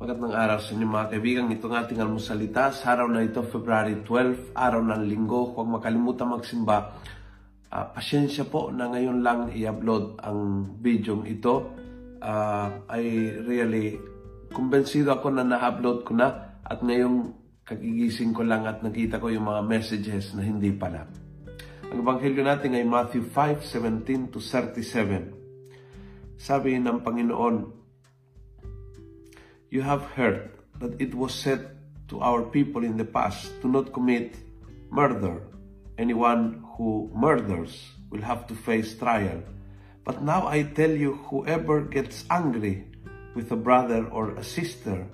araw sa inyo mga kaibigan. Ito ng ating almusalita sa araw na ito, February 12, araw ng linggo. Huwag makalimutan magsimba. Uh, pasyensya po na ngayon lang i-upload ang video ito. Uh, I really, kumbensido ako na na-upload ko na at ngayong kagigising ko lang at nakita ko yung mga messages na hindi pala. Ang ebanghelyo natin ay Matthew 5:17 to 37. Sabi ng Panginoon, You have heard that it was said to our people in the past to not commit murder. Anyone who murders will have to face trial. But now I tell you, whoever gets angry with a brother or a sister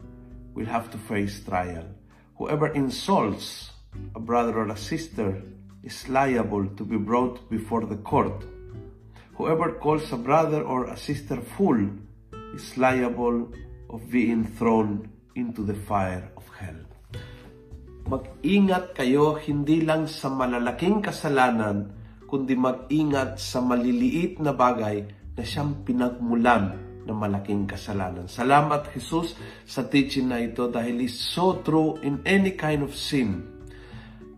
will have to face trial. Whoever insults a brother or a sister is liable to be brought before the court. Whoever calls a brother or a sister fool is liable of being thrown into the fire of hell. Mag-ingat kayo hindi lang sa malalaking kasalanan, kundi mag-ingat sa maliliit na bagay na siyang pinagmulan ng malaking kasalanan. Salamat Jesus sa teaching na ito dahil is so true in any kind of sin.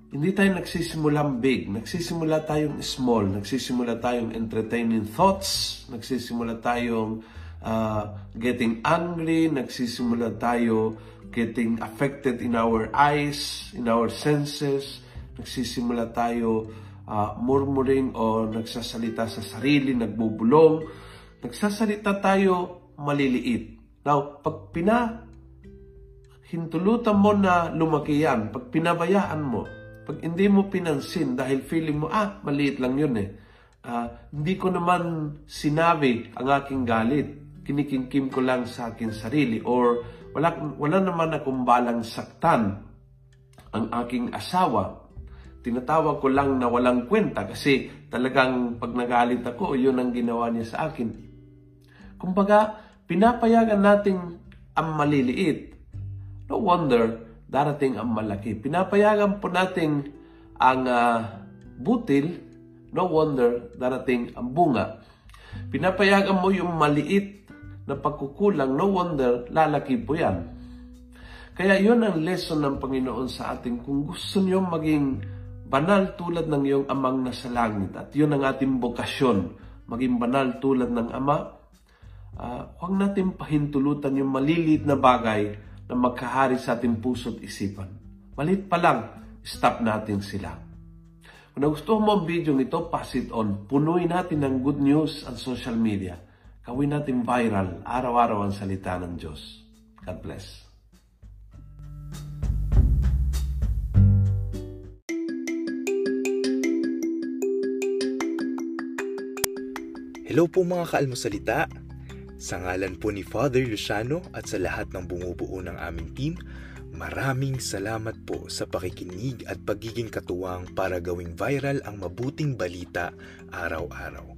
Hindi tayo nagsisimulang big, nagsisimula tayong small, nagsisimula tayong entertaining thoughts, nagsisimula tayong uh, getting angry, nagsisimula tayo getting affected in our eyes, in our senses, nagsisimula tayo uh, murmuring o nagsasalita sa sarili, nagbubulong, nagsasalita tayo maliliit. Now, pag pina hintulutan mo na lumaki yan, pag pinabayaan mo, pag hindi mo pinansin dahil feeling mo, ah, maliit lang yun eh. Uh, hindi ko naman sinabi ang aking galit kinikimkim ko lang sa akin sarili or wala, wala naman akong balang saktan ang aking asawa. Tinatawag ko lang na walang kwenta kasi talagang pag nagalit ako, yun ang ginawa niya sa akin. Kumbaga, pinapayagan natin ang maliliit. No wonder, darating ang malaki. Pinapayagan po natin ang uh, butil, no wonder, darating ang bunga. Pinapayagan mo yung maliit na pagkukulang, no wonder, lalaki po yan. Kaya yun ang lesson ng Panginoon sa atin. Kung gusto niyo maging banal tulad ng iyong amang nasa langit, at yun ang ating bokasyon, maging banal tulad ng ama, uh, huwag natin pahintulutan yung maliliit na bagay na magkahari sa ating puso't isipan. Malit pa lang, stop natin sila. Kung nagustuhan mo ang video nito, pass it on. Punuin natin ng good news ang social media. Gawin natin viral, araw-araw ang salita ng Diyos. God bless. Hello po mga kaalmosalita. Sa ngalan po ni Father Luciano at sa lahat ng bumubuo ng aming team, maraming salamat po sa pakikinig at pagiging katuwang para gawing viral ang mabuting balita araw-araw.